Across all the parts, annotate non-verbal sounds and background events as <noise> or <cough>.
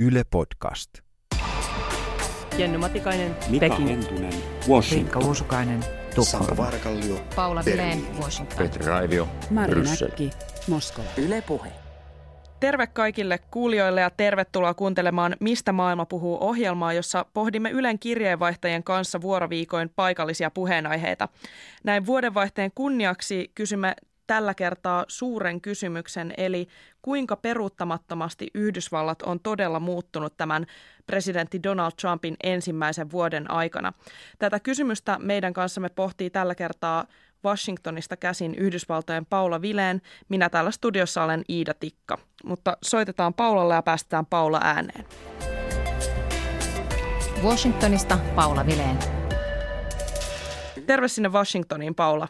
Yle Podcast. Jenny Matikainen, Mika Peking. Hentunen, Riikka Washington. Uusukainen, Sanna Tukholma. Varkallio, Paula. Vileen, Washington. Petri Raivio, Mari. Näkki, Moskova. Yle Puhe. Terve kaikille kuulijoille ja tervetuloa kuuntelemaan Mistä maailma puhuu ohjelmaa, jossa pohdimme Ylen kirjeenvaihtajien kanssa vuoroviikoin paikallisia puheenaiheita. Näin vuodenvaihteen kunniaksi kysymme tällä kertaa suuren kysymyksen, eli kuinka peruuttamattomasti Yhdysvallat on todella muuttunut tämän presidentti Donald Trumpin ensimmäisen vuoden aikana. Tätä kysymystä meidän kanssamme pohtii tällä kertaa Washingtonista käsin Yhdysvaltojen Paula Vileen. Minä täällä studiossa olen Iida Tikka. Mutta soitetaan Paulalle ja päästetään Paula ääneen. Washingtonista Paula Vileen. Terve sinne Washingtoniin, Paula.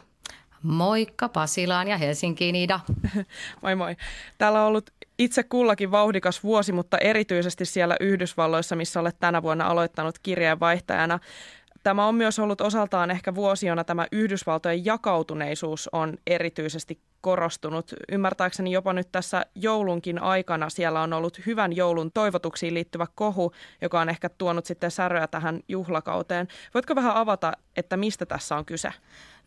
Moikka Pasilaan ja Helsinkiin, Ida. <laughs> Moi moi. Täällä on ollut itse kullakin vauhdikas vuosi, mutta erityisesti siellä Yhdysvalloissa, missä olet tänä vuonna aloittanut kirjeenvaihtajana. Tämä on myös ollut osaltaan ehkä vuosi, jona tämä Yhdysvaltojen jakautuneisuus on erityisesti korostunut. Ymmärtääkseni jopa nyt tässä joulunkin aikana siellä on ollut hyvän joulun toivotuksiin liittyvä kohu, joka on ehkä tuonut sitten säröä tähän juhlakauteen. Voitko vähän avata, että mistä tässä on kyse?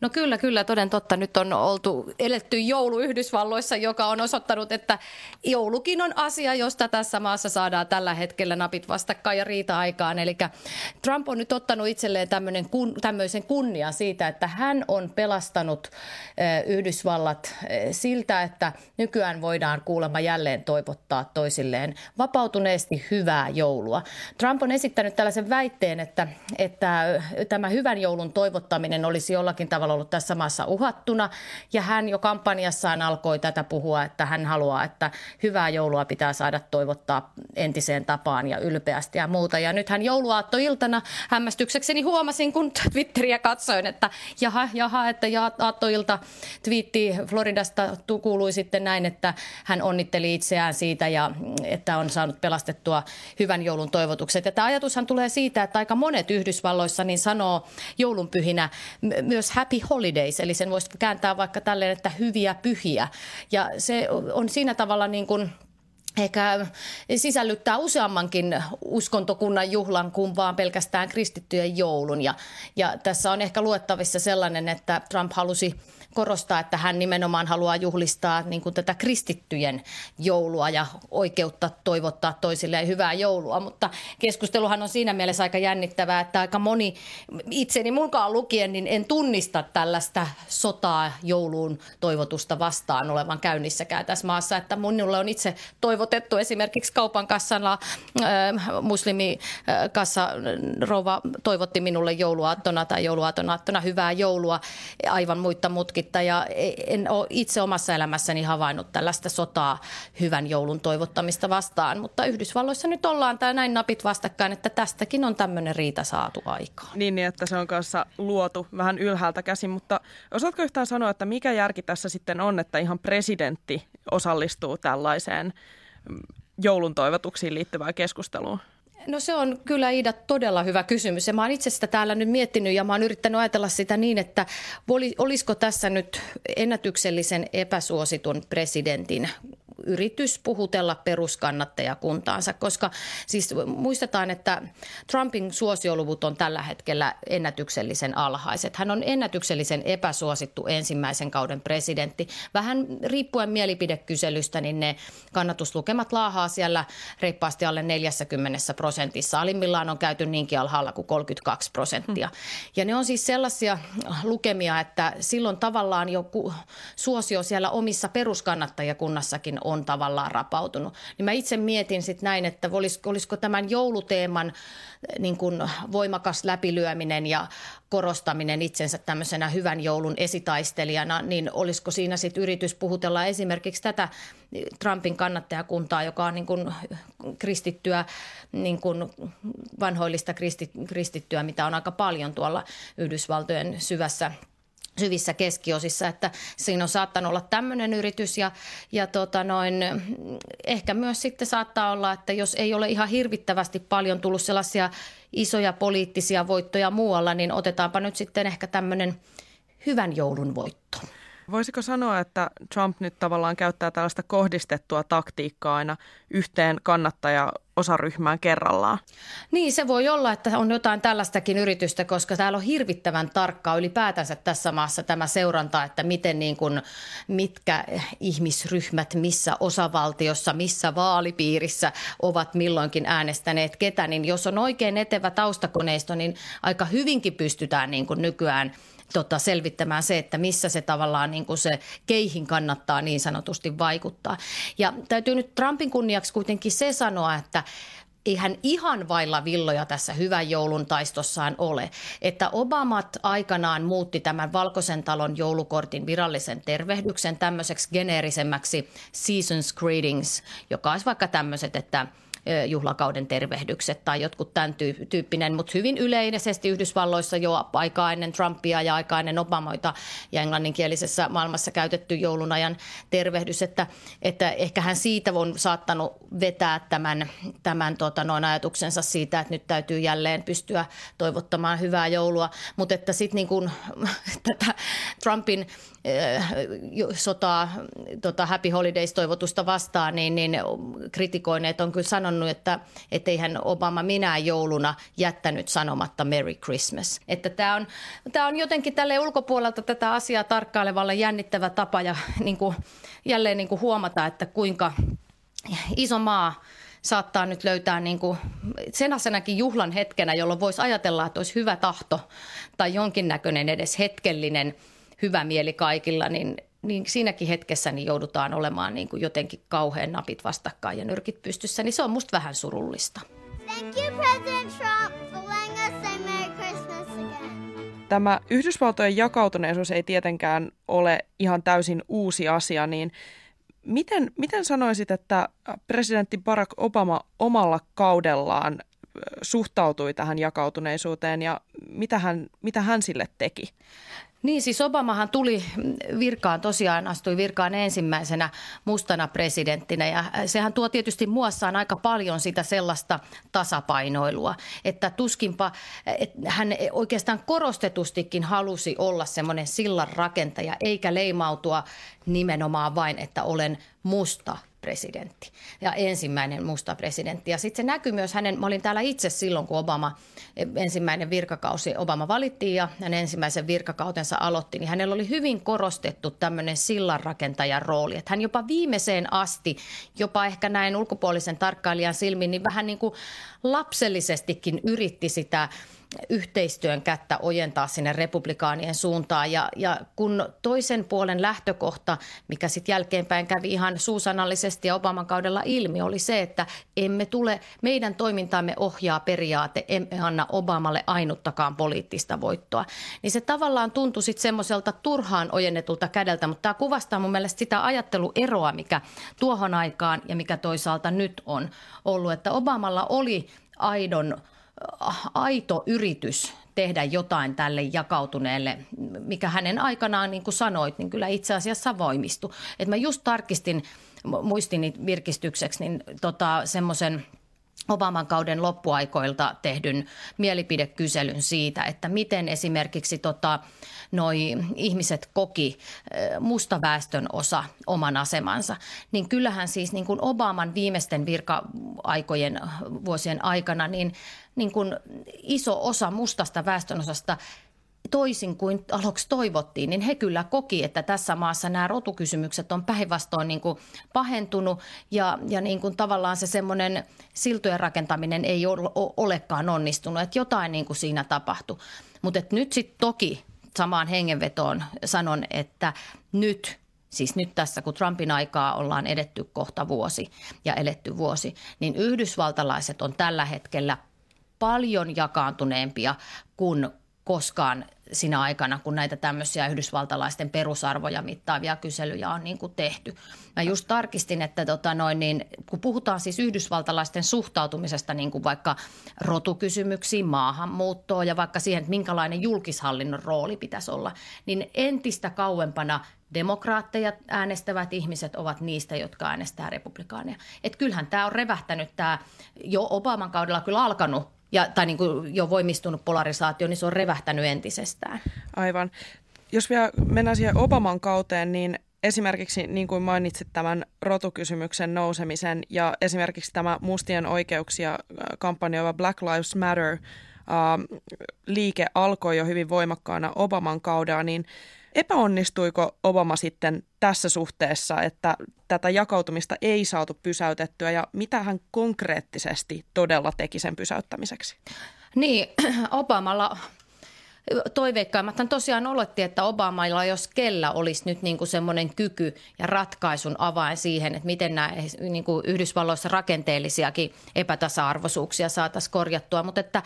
No kyllä, kyllä, toden totta. Nyt on oltu eletty joulu Yhdysvalloissa, joka on osoittanut, että joulukin on asia, josta tässä maassa saadaan tällä hetkellä napit vastakkain ja riita-aikaan. Eli Trump on nyt ottanut itselleen tämmöinen kun, tämmöisen kunnia siitä, että hän on pelastanut Yhdysvallat siltä, että nykyään voidaan kuulemma jälleen toivottaa toisilleen vapautuneesti hyvää joulua. Trump on esittänyt tällaisen väitteen, että, että tämä hyvän joulun toivottaminen olisi jollakin tavalla ollut tässä maassa uhattuna. Ja hän jo kampanjassaan alkoi tätä puhua, että hän haluaa, että hyvää joulua pitää saada toivottaa entiseen tapaan ja ylpeästi ja muuta. Ja nyt hän jouluaattoiltana hämmästyksekseni huomasin, kun Twitteriä katsoin, että jaha, jaha, että aattoilta twiitti Floridasta kuului sitten näin, että hän onnitteli itseään siitä ja että on saanut pelastettua hyvän joulun toivotukset. Ja tämä ajatushan tulee siitä, että aika monet Yhdysvalloissa niin sanoo joulunpyhinä myös happy holidays, eli sen voisi kääntää vaikka tälleen, että hyviä pyhiä. Ja se on siinä tavalla niin kuin ehkä sisällyttää useammankin uskontokunnan juhlan kuin vaan pelkästään kristittyjen joulun. Ja, ja tässä on ehkä luettavissa sellainen, että Trump halusi korostaa, että hän nimenomaan haluaa juhlistaa niin kuin tätä kristittyjen joulua ja oikeutta toivottaa toisilleen hyvää joulua. Mutta keskusteluhan on siinä mielessä aika jännittävää, että aika moni itseni mukaan lukien, niin en tunnista tällaista sotaa jouluun toivotusta vastaan olevan käynnissäkään tässä maassa. Että minulle on itse toivotettu esimerkiksi kaupan kassalla äh, muslimikassa rouva toivotti minulle jouluaattona tai jouluaattona hyvää joulua aivan muita mutkitta. Ja en ole itse omassa elämässäni havainnut tällaista sotaa hyvän joulun toivottamista vastaan. Mutta Yhdysvalloissa nyt ollaan tää näin napit vastakkain, että tästäkin on tämmöinen riita saatu aikaan. Niin, niin, että se on kanssa luotu vähän ylhäältä käsin, mutta osaatko yhtään sanoa, että mikä järki tässä sitten on, että ihan presidentti osallistuu tällaiseen joulun toivotuksiin liittyvään keskusteluun? No se on kyllä Iida todella hyvä kysymys ja mä oon itse sitä täällä nyt miettinyt ja mä oon yrittänyt ajatella sitä niin, että oli- olisiko tässä nyt ennätyksellisen epäsuositun presidentin yritys puhutella peruskannattajakuntaansa, koska siis muistetaan, että Trumpin suosioluvut on tällä hetkellä ennätyksellisen alhaiset. Hän on ennätyksellisen epäsuosittu ensimmäisen kauden presidentti. Vähän riippuen mielipidekyselystä, niin ne kannatuslukemat laahaa siellä reippaasti alle 40 prosentissa. Alimmillaan on käyty niinkin alhaalla kuin 32 prosenttia. Ja ne on siis sellaisia lukemia, että silloin tavallaan joku suosio siellä omissa peruskannattajakunnassakin on tavallaan rapautunut. Niin mä itse mietin sitten näin, että olisiko, olisiko tämän jouluteeman eh, niin kuin voimakas läpilyöminen ja korostaminen itsensä tämmöisenä hyvän joulun esitaistelijana, niin olisiko siinä sitten yritys puhutella esimerkiksi tätä Trumpin kannattajakuntaa, joka on niin kuin kristittyä, niin kuin vanhoillista kristi, kristittyä, mitä on aika paljon tuolla Yhdysvaltojen syvässä syvissä keskiosissa, että siinä on saattanut olla tämmöinen yritys ja, ja tota noin, ehkä myös sitten saattaa olla, että jos ei ole ihan hirvittävästi paljon tullut sellaisia isoja poliittisia voittoja muualla, niin otetaanpa nyt sitten ehkä tämmöinen hyvän joulun voitto. Voisiko sanoa, että Trump nyt tavallaan käyttää tällaista kohdistettua taktiikkaa aina yhteen kannattaja osaryhmään kerrallaan. Niin, se voi olla, että on jotain tällaistakin yritystä, koska täällä on hirvittävän tarkkaa ylipäätänsä tässä maassa tämä seuranta, että miten niin kuin, mitkä ihmisryhmät missä osavaltiossa, missä vaalipiirissä ovat milloinkin äänestäneet ketä. Niin jos on oikein etevä taustakoneisto, niin aika hyvinkin pystytään niin kuin nykyään – tota, selvittämään se, että missä se tavallaan niin kuin se keihin kannattaa niin sanotusti vaikuttaa. Ja täytyy nyt Trumpin kunniaksi kuitenkin se sanoa, että ei hän ihan vailla villoja tässä hyvän joulun taistossaan ole. Että Obamat aikanaan muutti tämän Valkoisen talon joulukortin virallisen tervehdyksen tämmöiseksi geneerisemmäksi seasons greetings, joka olisi vaikka tämmöiset, että – juhlakauden tervehdykset tai jotkut tämän tyyppinen, mutta hyvin yleisesti Yhdysvalloissa jo aikaa ennen Trumpia ja aikaa ennen Obamoita ja englanninkielisessä maailmassa käytetty joulunajan tervehdys, että, että ehkä hän siitä on saattanut vetää tämän, tämän tota, noin ajatuksensa siitä, että nyt täytyy jälleen pystyä toivottamaan hyvää joulua, mutta että sitten niin kuin, <laughs> tätä Trumpin sotaa, tota Happy Holidays-toivotusta vastaan, niin, niin kritikoineet on kyllä sanonut, sanonut, että ei hän Obama minä jouluna jättänyt sanomatta Merry Christmas. Että tämä on, tämä on jotenkin tälle ulkopuolelta tätä asiaa tarkkailevalle jännittävä tapa ja <laughs> niin kuin, jälleen niin kuin huomata, että kuinka iso maa saattaa nyt löytää niin kuin senasenakin juhlan hetkenä, jolloin voisi ajatella, että olisi hyvä tahto tai jonkinnäköinen edes hetkellinen hyvä mieli kaikilla, niin niin siinäkin hetkessä niin joudutaan olemaan niin kuin jotenkin kauhean napit vastakkain ja nyrkit pystyssä, niin se on musta vähän surullista. Thank you, President Trump, for letting us say Merry Christmas again. Tämä Yhdysvaltojen jakautuneisuus ei tietenkään ole ihan täysin uusi asia, niin miten, miten sanoisit, että presidentti Barack Obama omalla kaudellaan suhtautui tähän jakautuneisuuteen ja mitä hän, mitä hän sille teki? Niin, siis Obamahan tuli virkaan, tosiaan astui virkaan ensimmäisenä mustana presidenttinä ja sehän tuo tietysti muassaan aika paljon sitä sellaista tasapainoilua, että tuskinpa että hän oikeastaan korostetustikin halusi olla semmoinen sillan rakentaja eikä leimautua nimenomaan vain, että olen musta presidentti ja ensimmäinen musta presidentti. Ja sitten se näkyy myös hänen, mä olin täällä itse silloin, kun Obama ensimmäinen virkakausi, Obama valittiin ja hän ensimmäisen virkakautensa aloitti, niin hänellä oli hyvin korostettu tämmöinen sillanrakentajan rooli. Että hän jopa viimeiseen asti, jopa ehkä näin ulkopuolisen tarkkailijan silmin, niin vähän niin kuin lapsellisestikin yritti sitä yhteistyön kättä ojentaa sinne republikaanien suuntaan. Ja, ja kun toisen puolen lähtökohta, mikä sitten jälkeenpäin kävi ihan suusanallisesti ja Obaman kaudella ilmi, oli se, että emme tule, meidän toimintaamme ohjaa periaate, emme anna Obamalle ainuttakaan poliittista voittoa. Niin se tavallaan tuntui sitten semmoiselta turhaan ojennetulta kädeltä, mutta tämä kuvastaa mun mielestä sitä ajattelueroa, mikä tuohon aikaan ja mikä toisaalta nyt on ollut, että Obamalla oli aidon aito yritys tehdä jotain tälle jakautuneelle, mikä hänen aikanaan, niin kuin sanoit, niin kyllä itse asiassa voimistui. Et mä just tarkistin, muistini virkistykseksi, niin tota, semmoisen – Obaman kauden loppuaikoilta tehdyn mielipidekyselyn siitä, että miten esimerkiksi tota, noi ihmiset koki musta väestön osa oman asemansa. Niin kyllähän siis niin kuin Obaman viimeisten virka-aikojen vuosien aikana, niin, niin kuin iso osa mustasta väestönosasta toisin kuin aluksi toivottiin, niin he kyllä koki, että tässä maassa nämä rotukysymykset on päinvastoin niin kuin pahentunut ja, ja niin kuin tavallaan se semmoinen siltojen rakentaminen ei ole, olekaan onnistunut, että jotain niin kuin siinä tapahtui. Mutta nyt sitten toki samaan hengenvetoon sanon, että nyt siis nyt tässä kun Trumpin aikaa ollaan edetty kohta vuosi ja eletty vuosi, niin yhdysvaltalaiset on tällä hetkellä paljon jakaantuneempia kuin koskaan sinä aikana, kun näitä tämmöisiä yhdysvaltalaisten perusarvoja mittaavia kyselyjä on niin kuin tehty. Mä just tarkistin, että tota noin, niin, kun puhutaan siis yhdysvaltalaisten suhtautumisesta niin kuin vaikka rotukysymyksiin, maahanmuuttoon ja vaikka siihen, että minkälainen julkishallinnon rooli pitäisi olla, niin entistä kauempana demokraatteja äänestävät ihmiset ovat niistä, jotka äänestää republikaaneja. Että kyllähän tämä on revähtänyt tämä jo Obaman kaudella kyllä alkanut ja, tai niin kuin jo voimistunut polarisaatio, niin se on revähtänyt entisestään. Aivan. jos vielä mennään siihen Obaman kauteen, niin esimerkiksi niin kuin mainitsit tämän rotukysymyksen nousemisen ja esimerkiksi tämä mustien oikeuksia kampanjoiva Black Lives Matter liike alkoi jo hyvin voimakkaana Obaman kaudella, niin epäonnistuiko Obama sitten tässä suhteessa, että tätä jakautumista ei saatu pysäytettyä ja mitä hän konkreettisesti todella teki sen pysäyttämiseksi? Niin, <clears throat> Obamalla toiveikkaimmat tosiaan oletti, että Obamalla, jos kellä olisi nyt niin kuin semmoinen kyky ja ratkaisun avain siihen, että miten nämä niin kuin Yhdysvalloissa rakenteellisiakin epätasa-arvoisuuksia saataisiin korjattua. Mutta että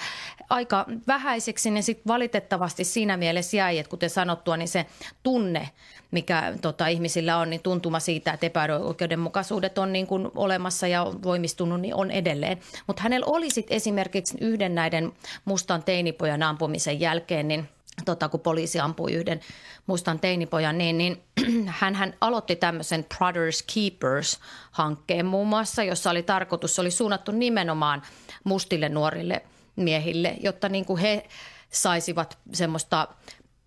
aika vähäiseksi ne sitten valitettavasti siinä mielessä jäi, että kuten sanottua, niin se tunne, mikä tota, ihmisillä on, niin tuntuma siitä, että epäoikeudenmukaisuudet on niin kuin olemassa ja voimistunut, niin on edelleen. Mutta hänellä oli sitten esimerkiksi yhden näiden mustan teinipojan ampumisen jälkeen, niin tota, kun poliisi ampui yhden mustan teinipojan, niin, niin <clears throat> hän, hän aloitti tämmöisen Brothers Keepers-hankkeen muun muassa, jossa oli tarkoitus, se oli suunnattu nimenomaan mustille nuorille miehille, jotta niin kuin he saisivat semmoista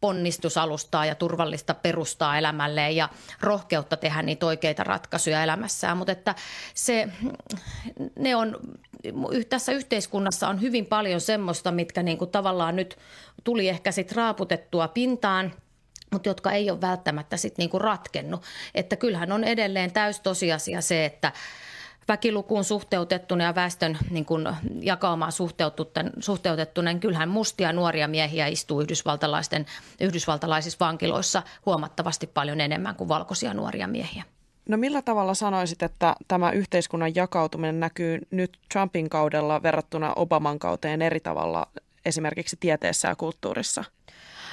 ponnistusalustaa ja turvallista perustaa elämälleen ja rohkeutta tehdä niitä oikeita ratkaisuja elämässään. Mutta että se, ne on, tässä yhteiskunnassa on hyvin paljon semmoista, mitkä niin kuin tavallaan nyt tuli ehkä sitten raaputettua pintaan – mutta jotka ei ole välttämättä sitten niinku ratkennut. Että kyllähän on edelleen täys tosiasia se, että väkilukuun suhteutettuna ja väestön niin kuin jakaumaan suhteutettuna, niin kyllähän mustia nuoria miehiä istuu yhdysvaltalaisten, yhdysvaltalaisissa vankiloissa huomattavasti paljon enemmän kuin valkoisia nuoria miehiä. No millä tavalla sanoisit, että tämä yhteiskunnan jakautuminen näkyy nyt Trumpin kaudella verrattuna Obaman kauteen eri tavalla esimerkiksi tieteessä ja kulttuurissa?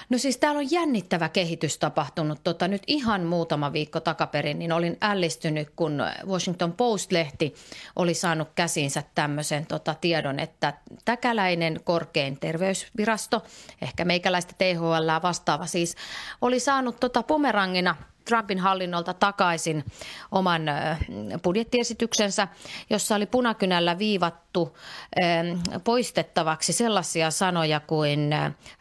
No siis täällä on jännittävä kehitys tapahtunut. Tota, nyt ihan muutama viikko takaperin niin olin ällistynyt, kun Washington Post-lehti oli saanut käsinsä tämmöisen tota, tiedon, että täkäläinen korkein terveysvirasto, ehkä meikäläistä THL vastaava siis, oli saanut tota, pomerangina – Trumpin hallinnolta takaisin oman budjettiesityksensä, jossa oli punakynällä viivattu poistettavaksi sellaisia sanoja kuin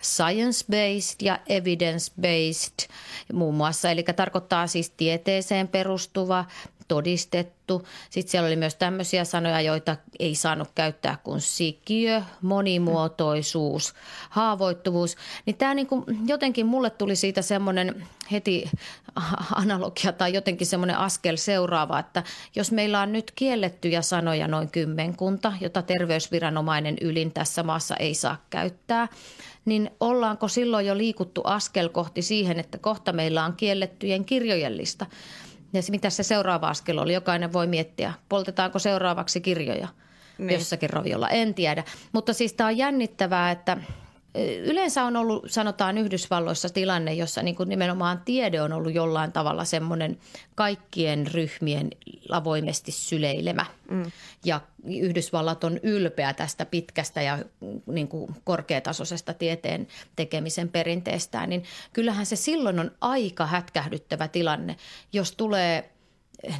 science-based ja evidence-based muun muassa. Eli tarkoittaa siis tieteeseen perustuva, todistettu. Sitten siellä oli myös tämmöisiä sanoja, joita ei saanut käyttää kuin sikiö, monimuotoisuus, haavoittuvuus. Niin tämä niin kuin, jotenkin mulle tuli siitä semmoinen heti <laughs> analogia tai jotenkin semmoinen askel seuraava, että jos meillä on nyt kiellettyjä sanoja noin kymmenkunta, jota terveysviranomainen ylin tässä maassa ei saa käyttää, niin ollaanko silloin jo liikuttu askel kohti siihen, että kohta meillä on kiellettyjen kirjojen lista. Ja se, mitä se seuraava askel oli, jokainen voi miettiä, poltetaanko seuraavaksi kirjoja niin. jossakin roviolla, en tiedä. Mutta siis tämä on jännittävää, että yleensä on ollut, sanotaan Yhdysvalloissa tilanne, jossa niin kuin nimenomaan tiede on ollut jollain tavalla semmoinen kaikkien ryhmien avoimesti syleilemä. Mm. Ja Yhdysvallat on ylpeä tästä pitkästä ja niin kuin korkeatasoisesta tieteen tekemisen perinteestään, niin kyllähän se silloin on aika hätkähdyttävä tilanne, jos tulee eh,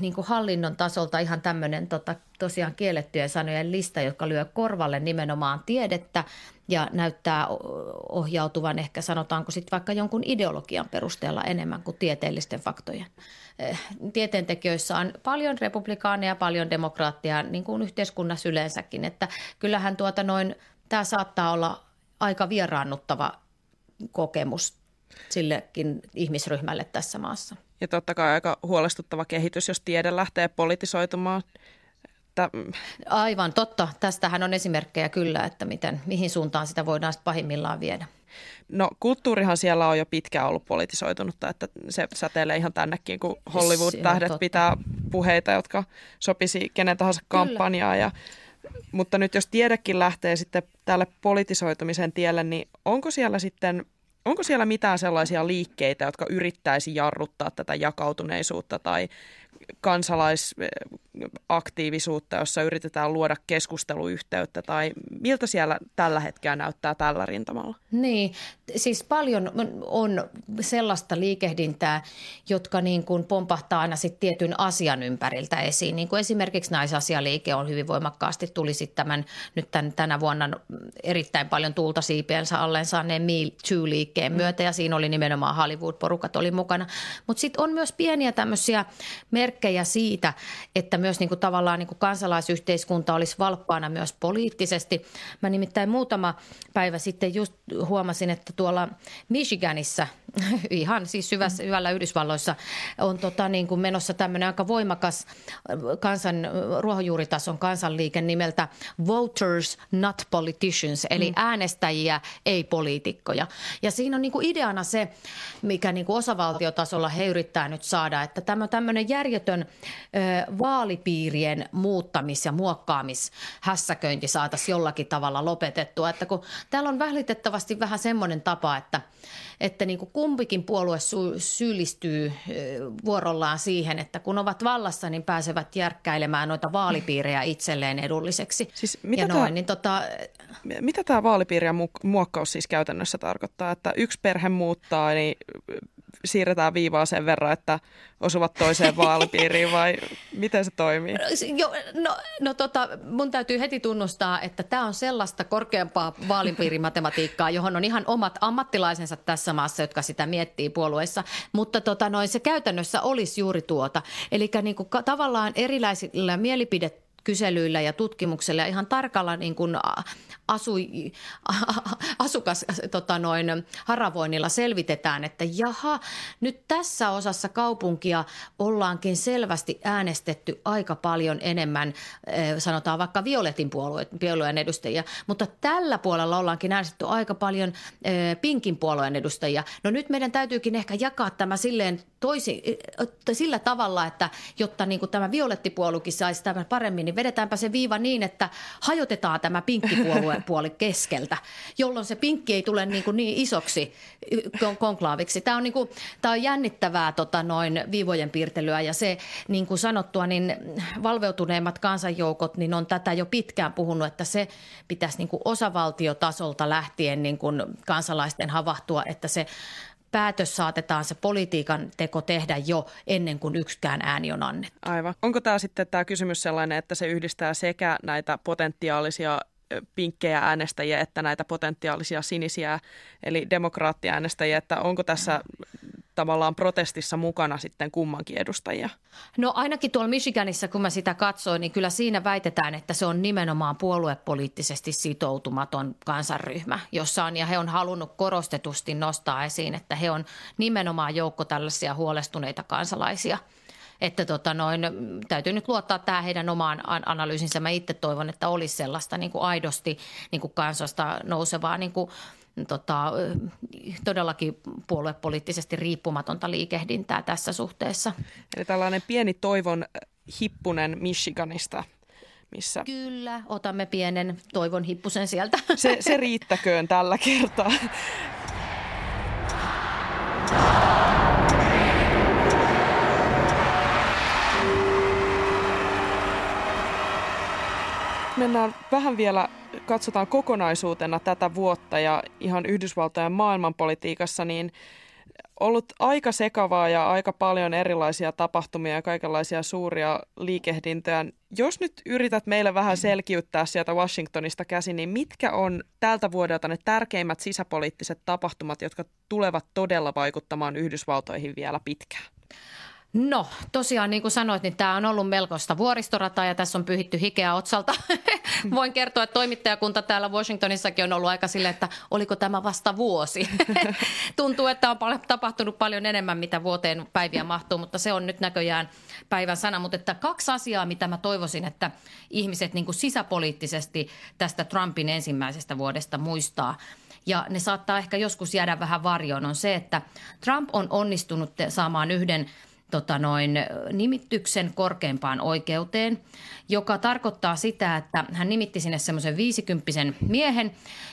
niin kuin hallinnon tasolta ihan tämmöinen tota, tosiaan kiellettyjen sanojen lista, joka lyö korvalle nimenomaan tiedettä ja näyttää ohjautuvan ehkä sanotaanko sitten vaikka jonkun ideologian perusteella enemmän kuin tieteellisten faktojen. Eh, tieteentekijöissä on paljon republikaaneja, paljon demokraattia, niin kuin yhteiskunnassa yleensäkin, että kyllähän tuota noin, tämä saattaa olla aika vieraannuttava kokemus sillekin ihmisryhmälle tässä maassa. Ja totta kai aika huolestuttava kehitys, jos tiede lähtee politisoitumaan että... Aivan totta. Tästähän on esimerkkejä kyllä, että miten, mihin suuntaan sitä voidaan pahimmillaan viedä. No kulttuurihan siellä on jo pitkään ollut politisoitunutta, että se säteilee ihan tännekin, kun Hollywood-tähdet pitää puheita, jotka sopisi kenen tahansa kampanjaa. Ja, mutta nyt jos tiedekin lähtee sitten tälle politisoitumisen tielle, niin onko siellä sitten Onko siellä mitään sellaisia liikkeitä, jotka yrittäisi jarruttaa tätä jakautuneisuutta tai kansalaisaktiivisuutta, jossa yritetään luoda keskusteluyhteyttä tai miltä siellä tällä hetkellä näyttää tällä rintamalla? Niin, siis paljon on sellaista liikehdintää, jotka niin kuin pompahtaa aina sitten tietyn asian ympäriltä esiin. Niin kuin esimerkiksi naisasialiike on hyvin voimakkaasti, tuli sitten tämän, nyt tämän, tänä vuonna erittäin paljon tulta siipiensä alleen saaneen Me Too-liikkeen myötä ja siinä oli nimenomaan Hollywood-porukat oli mukana. Mutta sitten on myös pieniä tämmöisiä merkkejä siitä, että myös niin kuin tavallaan niin kuin kansalaisyhteiskunta olisi valppaana myös poliittisesti. Mä nimittäin muutama päivä sitten just huomasin, että tuolla Michiganissa, <laughs> ihan siis syvässä, hyvällä Yhdysvalloissa, on tota niin kuin menossa tämmöinen aika voimakas kansan, ruohonjuuritason kansanliike nimeltä Voters Not Politicians, eli mm. äänestäjiä, ei poliitikkoja. Ja siinä on niin kuin ideana se, mikä niin kuin osavaltiotasolla he yrittää nyt saada, että tämä tämmöinen järjetön ö, vaalipiirien muuttamis- ja muokkaamishässäköinti saataisiin jollakin tavalla lopetettua. Että kun täällä on välitettävästi vähän semmoinen tapa, että, että niin kuin kumpikin puolue sy- syyllistyy vuorollaan siihen, että kun ovat vallassa, niin pääsevät järkkäilemään noita vaalipiirejä itselleen edulliseksi. Siis mitä ja noin, tämä, niin tota... mitä tämä vaalipiirien muokkaus siis käytännössä tarkoittaa? Että yksi perhe muuttaa, niin siirretään viivaa sen verran, että osuvat toiseen <laughs> vaalipiiriin vai miten se toimii? Jo, no, no tota, mun täytyy heti tunnustaa, että tämä on sellaista korkeampaa vaalipiirimatematiikkaa, johon on ihan omat ammattilaisensa tässä maassa, jotka sitä miettii puolueissa. Mutta tota, noin, se käytännössä olisi juuri tuota. Eli niin kuin, tavallaan erilaisilla mielipide kyselyillä ja tutkimuksella ja ihan tarkalla niin kuin asui, <laughs> asukas tota noin, haravoinnilla selvitetään, että jaha, nyt tässä osassa kaupunkia ollaankin selvästi äänestetty aika paljon enemmän, eh, sanotaan vaikka Violetin puolueen, edustajia, mutta tällä puolella ollaankin äänestetty aika paljon eh, Pinkin puolueen edustajia. No nyt meidän täytyykin ehkä jakaa tämä silleen toisi, eh, sillä tavalla, että jotta niin kuin tämä violettipuoluekin saisi tämän paremmin, niin vedetäänpä se viiva niin, että hajotetaan tämä pinkkipuolue <laughs> puoli keskeltä, jolloin se pinkki ei tule niin, kuin niin isoksi konklaaviksi. Tämä on, niin kuin, tämä on jännittävää tota, noin viivojen piirtelyä ja se niin kuin sanottua, niin valveutuneemmat kansanjoukot niin on tätä jo pitkään puhunut, että se pitäisi niin kuin osavaltiotasolta lähtien niin kuin kansalaisten havahtua, että se päätös saatetaan se politiikan teko tehdä jo ennen kuin yksikään ääni on annettu. Aivan. Onko tämä sitten tämä kysymys sellainen, että se yhdistää sekä näitä potentiaalisia pinkkejä äänestäjiä että näitä potentiaalisia sinisiä eli demokraattiäänestäjiä, että onko tässä tavallaan protestissa mukana sitten kummankin edustajia? No ainakin tuolla Michiganissa, kun mä sitä katsoin, niin kyllä siinä väitetään, että se on nimenomaan puoluepoliittisesti sitoutumaton kansanryhmä, jossa on, ja he on halunnut korostetusti nostaa esiin, että he on nimenomaan joukko tällaisia huolestuneita kansalaisia – että tota noin, täytyy nyt luottaa tähän heidän omaan analyysinsä. Mä itse toivon, että olisi sellaista niin kuin aidosti niin kuin kansasta nousevaa niin kuin, tota, todellakin puoluepoliittisesti riippumatonta liikehdintää tässä suhteessa. Eli tällainen pieni toivon hippunen Michiganista missä... Kyllä, otamme pienen toivon hippusen sieltä. Se, se riittäköön tällä kertaa. Mennään vähän vielä, katsotaan kokonaisuutena tätä vuotta ja ihan Yhdysvaltojen maailmanpolitiikassa, niin ollut aika sekavaa ja aika paljon erilaisia tapahtumia ja kaikenlaisia suuria liikehdintöjä. Jos nyt yrität meille vähän selkiyttää sieltä Washingtonista käsin, niin mitkä on tältä vuodelta ne tärkeimmät sisäpoliittiset tapahtumat, jotka tulevat todella vaikuttamaan Yhdysvaltoihin vielä pitkään? No tosiaan niin kuin sanoit, niin tämä on ollut melkoista vuoristorataa ja tässä on pyhitty hikeä otsalta. <laughs> Voin kertoa, että toimittajakunta täällä Washingtonissakin on ollut aika sille, että oliko tämä vasta vuosi. <laughs> Tuntuu, että on tapahtunut paljon enemmän, mitä vuoteen päiviä mahtuu, mutta se on nyt näköjään päivän sana. Mutta että kaksi asiaa, mitä mä toivoisin, että ihmiset niin kuin sisäpoliittisesti tästä Trumpin ensimmäisestä vuodesta muistaa – ja ne saattaa ehkä joskus jäädä vähän varjoon, on se, että Trump on onnistunut saamaan yhden tota noin, nimityksen korkeimpaan oikeuteen, joka tarkoittaa sitä, että hän nimitti sinne semmoisen viisikymppisen miehen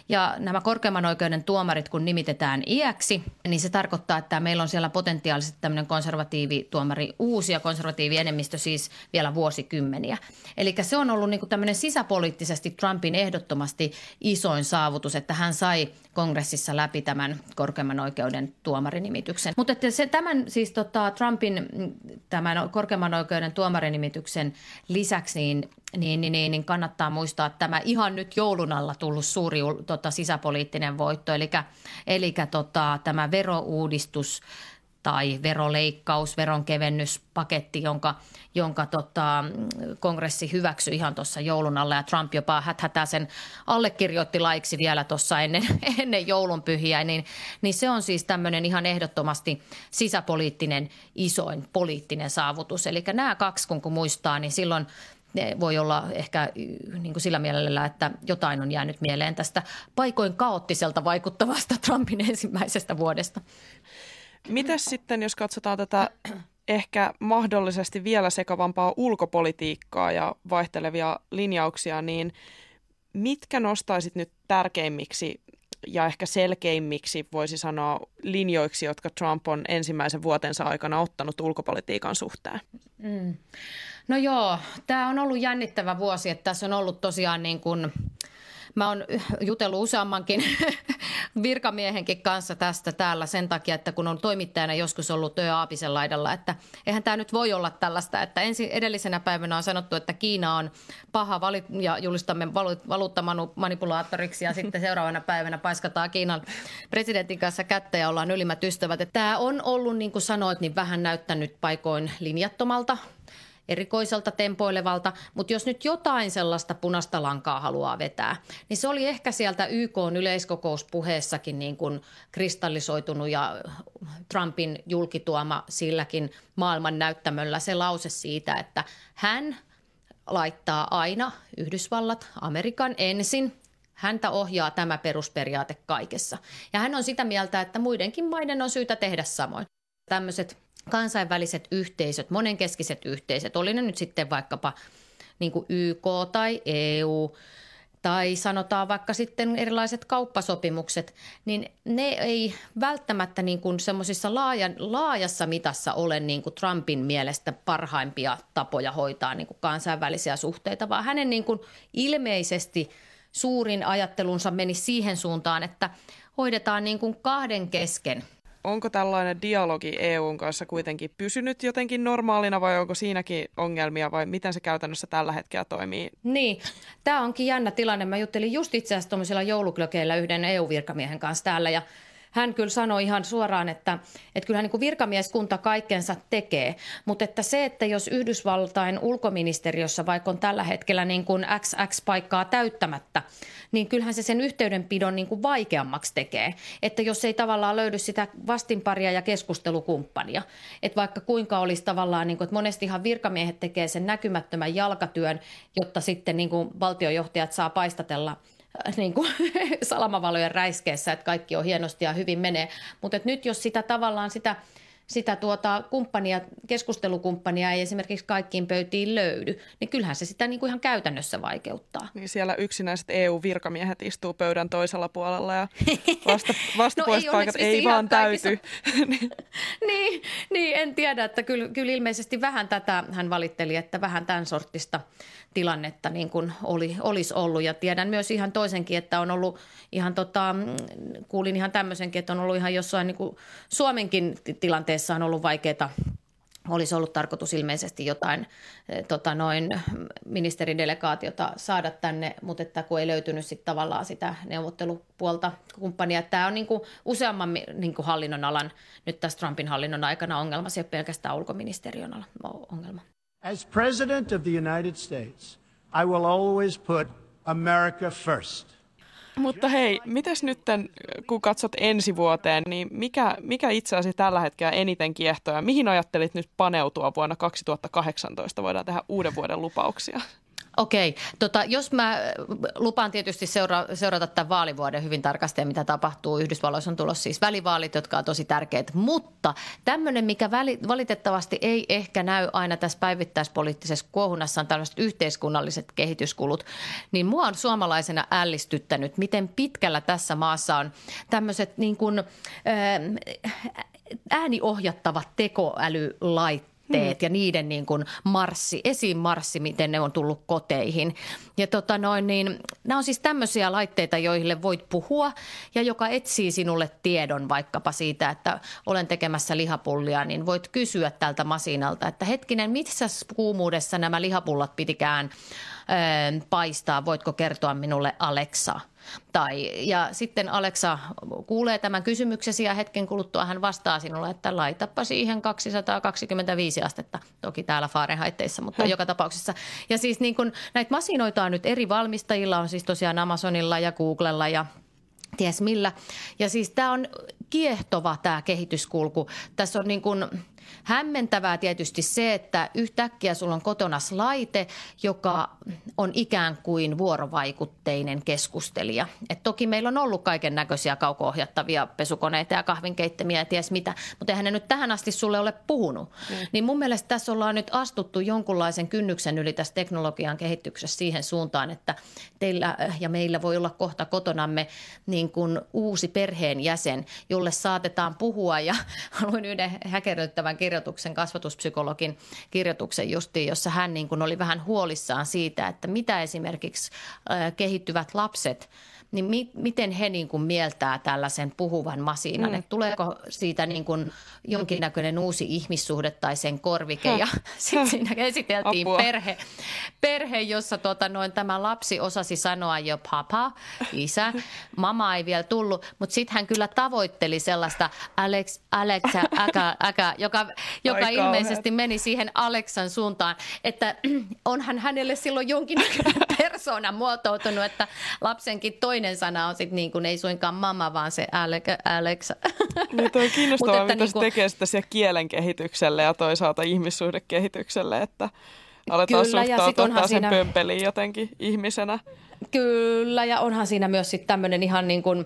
ja nämä korkeimman oikeuden tuomarit, kun nimitetään iäksi, niin se tarkoittaa, että meillä on siellä potentiaalisesti tämmöinen konservatiivituomari uusi ja konservatiivi enemmistö siis vielä vuosikymmeniä. Eli se on ollut niin kuin tämmöinen sisäpoliittisesti Trumpin ehdottomasti isoin saavutus, että hän sai kongressissa läpi tämän korkeimman oikeuden tuomarinimityksen. Mutta että se, tämän siis tota, Trumpin tämän korkeimman oikeuden tuomarinimityksen lisäksi niin, niin, niin, niin, niin kannattaa muistaa että tämä ihan nyt joulun alla tullut suuri tota, sisäpoliittinen voitto, eli, eli tota, tämä verouudistus – tai veroleikkaus, veronkevennyspaketti, jonka, jonka tota, kongressi hyväksyi ihan tuossa joulun alla ja Trump jopa häthätää sen allekirjoitti laiksi vielä tuossa ennen, <laughs> ennen joulunpyhiä, niin, niin se on siis tämmöinen ihan ehdottomasti sisäpoliittinen isoin poliittinen saavutus. Eli nämä kaksi kun, kun muistaa, niin silloin ne voi olla ehkä niin kuin sillä mielellä, että jotain on jäänyt mieleen tästä paikoin kaoottiselta vaikuttavasta <laughs> Trumpin ensimmäisestä vuodesta. Mitäs sitten, jos katsotaan tätä ehkä mahdollisesti vielä sekavampaa ulkopolitiikkaa ja vaihtelevia linjauksia, niin mitkä nostaisit nyt tärkeimmiksi ja ehkä selkeimmiksi, voisi sanoa, linjoiksi, jotka Trump on ensimmäisen vuotensa aikana ottanut ulkopolitiikan suhteen? Mm. No joo, tämä on ollut jännittävä vuosi, että tässä on ollut tosiaan niin kuin – Mä oon jutellut useammankin <laughs> virkamiehenkin kanssa tästä täällä sen takia, että kun on toimittajana joskus ollut Ö Aapisen laidalla, että eihän tämä nyt voi olla tällaista, että ensin edellisenä päivänä on sanottu, että Kiina on paha vali- ja julistamme valuuttamanipulaattoriksi ja <laughs> sitten seuraavana päivänä paiskataan Kiinan presidentin kanssa kättä ja ollaan ylimmät ystävät. Tämä on ollut, niin kuin sanoit, niin vähän näyttänyt paikoin linjattomalta erikoiselta tempoilevalta, mutta jos nyt jotain sellaista punaista lankaa haluaa vetää, niin se oli ehkä sieltä YK yleiskokouspuheessakin niin kuin kristallisoitunut ja Trumpin julkituoma silläkin maailman näyttämöllä se lause siitä, että hän laittaa aina Yhdysvallat, Amerikan ensin, Häntä ohjaa tämä perusperiaate kaikessa. Ja hän on sitä mieltä, että muidenkin maiden on syytä tehdä samoin. Tämmöiset kansainväliset yhteisöt, monenkeskiset yhteisöt, oli ne nyt sitten vaikkapa niin kuin YK tai EU tai sanotaan vaikka sitten erilaiset kauppasopimukset, niin ne ei välttämättä niin kuin semmoisissa laajan, laajassa mitassa ole niin kuin Trumpin mielestä parhaimpia tapoja hoitaa niin kuin kansainvälisiä suhteita, vaan hänen niin kuin ilmeisesti suurin ajattelunsa meni siihen suuntaan, että hoidetaan niin kuin kahden kesken – onko tällainen dialogi EUn kanssa kuitenkin pysynyt jotenkin normaalina vai onko siinäkin ongelmia vai miten se käytännössä tällä hetkellä toimii? Niin, tämä onkin jännä tilanne. Mä juttelin just itse asiassa tuollaisilla yhden EU-virkamiehen kanssa täällä ja – hän kyllä sanoi ihan suoraan, että, että kyllähän niin virkamieskunta kaikkensa tekee, mutta että se, että jos Yhdysvaltain ulkoministeriössä vaikka on tällä hetkellä niin kuin XX-paikkaa täyttämättä, niin kyllähän se sen yhteydenpidon niin kuin vaikeammaksi tekee. Että jos ei tavallaan löydy sitä vastinparia ja keskustelukumppania, että vaikka kuinka olisi tavallaan, niin kuin, että monestihan virkamiehet tekee sen näkymättömän jalkatyön, jotta sitten niin kuin valtiojohtajat saa paistatella – niin kuin, <laughs> salamavalojen räiskeessä, että kaikki on hienosti ja hyvin menee. Mutta nyt jos sitä tavallaan sitä – sitä tuota kumppania, keskustelukumppania ei esimerkiksi kaikkiin pöytiin löydy, niin kyllähän se sitä niin kuin ihan käytännössä vaikeuttaa. Niin siellä yksinäiset EU-virkamiehet istuu pöydän toisella puolella ja <laughs> vasta, vastapuoliset no paikat ei, ei vaan täyty. <laughs> <laughs> niin, niin, en tiedä, että kyllä, kyllä ilmeisesti vähän tätä hän valitteli, että vähän tämän sortista tilannetta niin kuin oli, olisi ollut. Ja tiedän myös ihan toisenkin, että on ollut ihan tota, kuulin ihan tämmöisenkin, että on ollut ihan jossain niin kuin Suomenkin tilanteessa tilanteessa on ollut vaikeaa olisi ollut tarkoitus ilmeisesti jotain eh, tota noin, ministeridelegaatiota saada tänne, mutta että kun ei löytynyt sit tavallaan sitä neuvottelupuolta kumppania. Tämä on niin kuin useamman niin kuin hallinnon alan, nyt tässä Trumpin hallinnon aikana ongelma, se ei ole pelkästään ulkoministeriön ongelma. As president of the United States, I will always put America first – mutta hei, mites nyt, kun katsot ensi vuoteen, niin mikä, mikä itse asiassa tällä hetkellä eniten kiehtoo ja mihin ajattelit nyt paneutua vuonna 2018? Voidaan tehdä uuden vuoden lupauksia. Okei, tota, jos mä lupaan tietysti seura- seurata tämän vaalivuoden hyvin tarkasti ja mitä tapahtuu. Yhdysvalloissa on tulossa siis välivaalit, jotka on tosi tärkeät, mutta tämmöinen, mikä väli, valitettavasti ei ehkä näy aina tässä päivittäispoliittisessa kuohunnassa on tällaiset yhteiskunnalliset kehityskulut, niin mua on suomalaisena ällistyttänyt, miten pitkällä tässä maassa on tämmöiset niin kuin, ääniohjattavat tekoälylait laitteet hmm. ja niiden niin kuin marssi, esimarssi, miten ne on tullut koteihin. Ja tota noin, niin, nämä on siis tämmöisiä laitteita, joille voit puhua ja joka etsii sinulle tiedon vaikkapa siitä, että olen tekemässä lihapullia, niin voit kysyä tältä masinalta, että hetkinen, missä kuumuudessa nämä lihapullat pitikään paistaa, voitko kertoa minulle Alexa – tai, ja sitten Alexa kuulee tämän kysymyksesi ja hetken kuluttua hän vastaa sinulle, että laitapa siihen 225 astetta. Toki täällä Fahrenheitteissa, mutta joka tapauksessa. Ja siis niin kun, näitä masinoita on nyt eri valmistajilla, on siis tosiaan Amazonilla ja Googlella ja ties millä. Ja siis tämä on kiehtova tämä kehityskulku. Tässä on niin kuin Hämmentävää tietysti se, että yhtäkkiä sulla on kotona laite, joka on ikään kuin vuorovaikutteinen keskustelija. Et toki meillä on ollut kaiken näköisiä kauko-ohjattavia pesukoneita ja kahvinkeittämiä ja ties mitä, mutta eihän ne nyt tähän asti sulle ole puhunut. Mm. Niin mun mielestä tässä ollaan nyt astuttu jonkunlaisen kynnyksen yli tässä teknologian kehityksessä siihen suuntaan, että teillä ja meillä voi olla kohta kotonamme niin kuin uusi perheenjäsen, jolle saatetaan puhua ja <laughs> haluan yhden häkerryttävän kirjoituksen, kasvatuspsykologin kirjoituksen justiin, jossa hän niin kuin oli vähän huolissaan siitä, että mitä esimerkiksi kehittyvät lapset – niin mi- miten he niin kuin mieltää tällaisen puhuvan masiinan? Mm. Että tuleeko siitä niin kuin jonkinnäköinen uusi ihmissuhde tai sen korvike? Ja <laughs> sitten siinä <laughs> esiteltiin perhe, perhe, jossa tota noin, tämä lapsi osasi sanoa jo papa, isä. <laughs> Mama ei vielä tullut, mutta sitten hän kyllä tavoitteli sellaista Alex, Alexa, äkä, äkä, joka, joka ilmeisesti meni siihen Aleksan suuntaan, että <clears throat> onhan hänelle silloin jonkinnäköinen persona muotoutunut, että lapsenkin toinen sana on sitten niin kuin ei suinkaan mama, vaan se Alexa. Niin toi on kiinnostavaa, mitä niin kuin... se tekee sitä siellä kielen kehitykselle ja toisaalta ihmissuhdekehitykselle, että aletaan Kyllä, suhtautua taas sen siinä... pömpeliin jotenkin ihmisenä. Kyllä, ja onhan siinä myös sitten tämmöinen ihan niin kuin,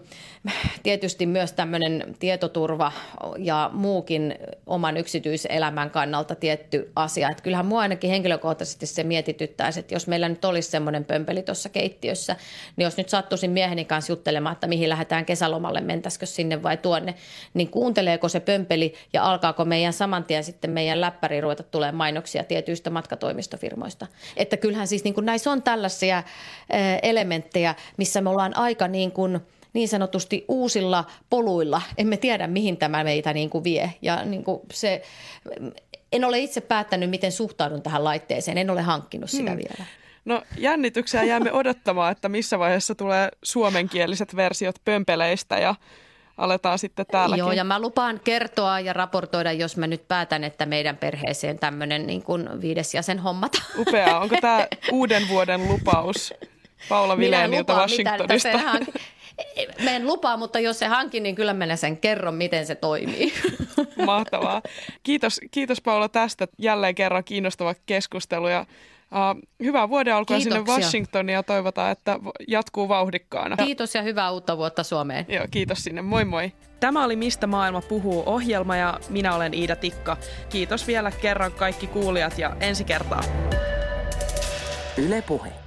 tietysti myös tämmöinen tietoturva ja muukin oman yksityiselämän kannalta tietty asia. Että kyllähän mua ainakin henkilökohtaisesti se mietityttäisi, että jos meillä nyt olisi semmoinen pömpeli tuossa keittiössä, niin jos nyt sattuisin mieheni kanssa juttelemaan, että mihin lähdetään kesälomalle, mentäisikö sinne vai tuonne, niin kuunteleeko se pömpeli ja alkaako meidän saman tien sitten meidän läppäri ruveta tulee mainoksia tietyistä matkatoimistofirmoista. Että kyllähän siis niin kuin näissä on tällaisia elementtejä, missä me ollaan aika niin kuin niin sanotusti uusilla poluilla. Emme tiedä, mihin tämä meitä niin kuin vie. Ja niin kuin se, en ole itse päättänyt, miten suhtaudun tähän laitteeseen. En ole hankkinut sitä hmm. vielä. No jännityksiä jäämme odottamaan, että missä vaiheessa tulee suomenkieliset versiot pömpeleistä ja aletaan sitten täälläkin. Joo, ja mä lupaan kertoa ja raportoida, jos mä nyt päätän, että meidän perheeseen tämmöinen niin kuin viides jäsen hommata. Upea. Onko tämä uuden vuoden lupaus Paula Vilenilta Washingtonista. Mä en lupaa, mutta jos se hankin, niin kyllä minä sen kerron, miten se toimii. <laughs> Mahtavaa. Kiitos, kiitos Paula tästä jälleen kerran kiinnostava keskustelu ja Uh, hyvää vuoden alkua sinne Washingtoniin ja toivotaan, että jatkuu vauhdikkaana. Kiitos ja hyvää uutta vuotta Suomeen. Joo, kiitos sinne. Moi moi. Tämä oli Mistä maailma puhuu ohjelma ja minä olen Iida Tikka. Kiitos vielä kerran kaikki kuulijat ja ensi kertaa. Yle Puhe.